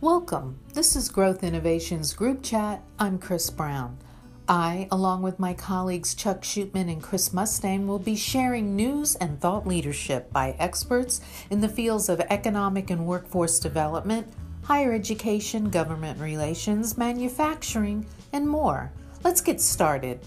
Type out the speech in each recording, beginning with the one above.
Welcome. This is Growth Innovations Group Chat. I'm Chris Brown. I, along with my colleagues Chuck Shootman and Chris Mustang, will be sharing news and thought leadership by experts in the fields of economic and workforce development, higher education, government relations, manufacturing, and more. Let's get started.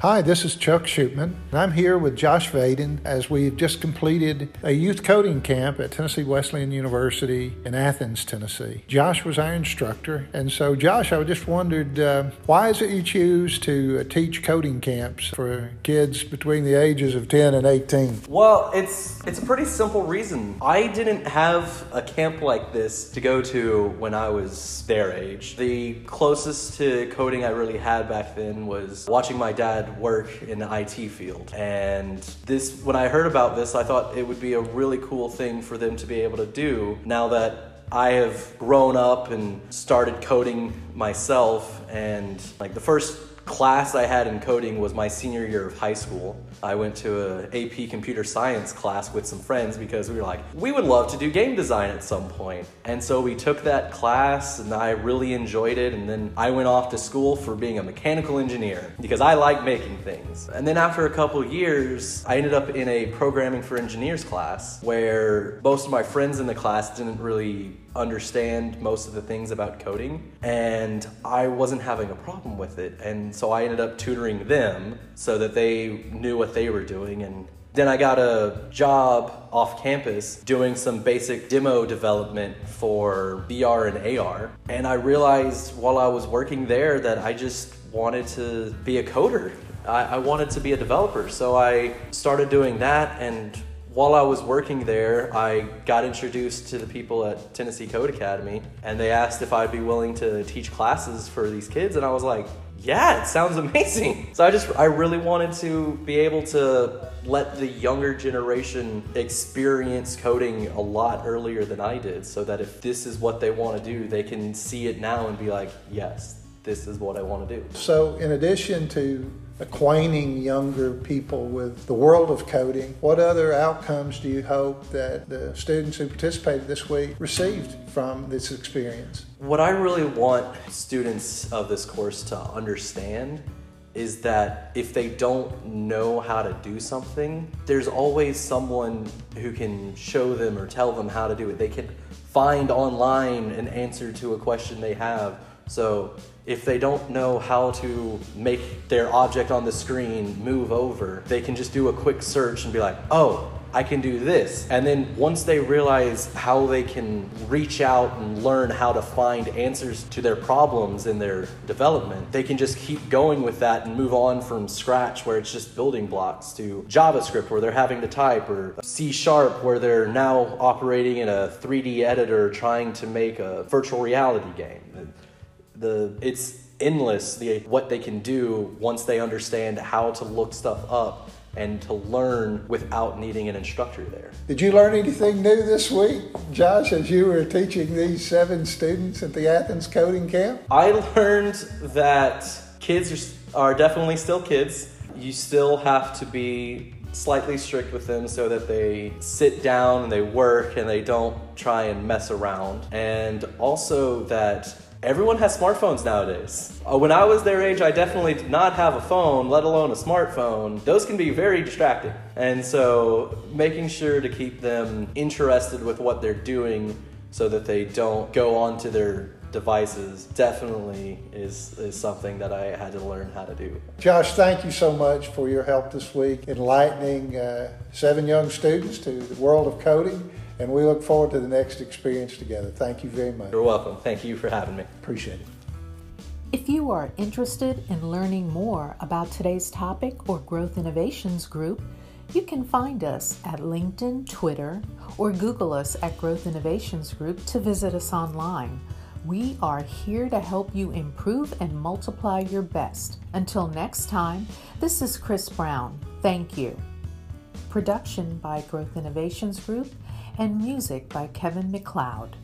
Hi, this is Chuck Shootman. and I'm here with Josh Vaden as we've just completed a youth coding camp at Tennessee Wesleyan University in Athens, Tennessee. Josh was our instructor, and so Josh, I just wondered uh, why is it you choose to uh, teach coding camps for kids between the ages of 10 and 18? Well, it's it's a pretty simple reason. I didn't have a camp like this to go to when I was their age. The closest to coding I really had back then was watching my dad work in the IT field. And this, when I heard about this, I thought it would be a really cool thing for them to be able to do now that I have grown up and started coding myself. And like the first class I had in coding was my senior year of high school. I went to a AP computer science class with some friends because we were like, we would love to do game design at some point. And so we took that class and I really enjoyed it. And then I went off to school for being a mechanical engineer because I like making things. And then after a couple years, I ended up in a programming for engineers class where most of my friends in the class didn't really understand most of the things about coding and I wasn't having a problem with it. And so I ended up tutoring them so that they knew what they were doing and then I got a job off campus doing some basic demo development for VR and AR. And I realized while I was working there that I just wanted to be a coder. I, I wanted to be a developer. So I started doing that and while I was working there, I got introduced to the people at Tennessee Code Academy, and they asked if I'd be willing to teach classes for these kids, and I was like, yeah, it sounds amazing. So I just, I really wanted to be able to let the younger generation experience coding a lot earlier than I did, so that if this is what they want to do, they can see it now and be like, yes, this is what I want to do. So, in addition to acquainting younger people with the world of coding. What other outcomes do you hope that the students who participated this week received from this experience? What I really want students of this course to understand is that if they don't know how to do something, there's always someone who can show them or tell them how to do it. They can find online an answer to a question they have. So if they don't know how to make their object on the screen move over, they can just do a quick search and be like, oh, I can do this. And then once they realize how they can reach out and learn how to find answers to their problems in their development, they can just keep going with that and move on from scratch where it's just building blocks to JavaScript where they're having to type or C sharp where they're now operating in a 3D editor trying to make a virtual reality game the it's endless the what they can do once they understand how to look stuff up and to learn without needing an instructor there. Did you learn anything new this week, Josh, as you were teaching these seven students at the Athens Coding Camp? I learned that kids are, are definitely still kids. You still have to be slightly strict with them so that they sit down and they work and they don't try and mess around. And also that Everyone has smartphones nowadays. Uh, when I was their age, I definitely did not have a phone, let alone a smartphone. Those can be very distracting. And so, making sure to keep them interested with what they're doing so that they don't go onto their devices definitely is, is something that I had to learn how to do. Josh, thank you so much for your help this week, enlightening uh, seven young students to the world of coding and we look forward to the next experience together. Thank you very much. You're welcome. Thank you for having me. Appreciate it. If you are interested in learning more about today's topic or Growth Innovations Group, you can find us at LinkedIn, Twitter, or Google us at Growth Innovations Group to visit us online. We are here to help you improve and multiply your best. Until next time, this is Chris Brown. Thank you. Production by Growth Innovations Group and music by Kevin MacLeod.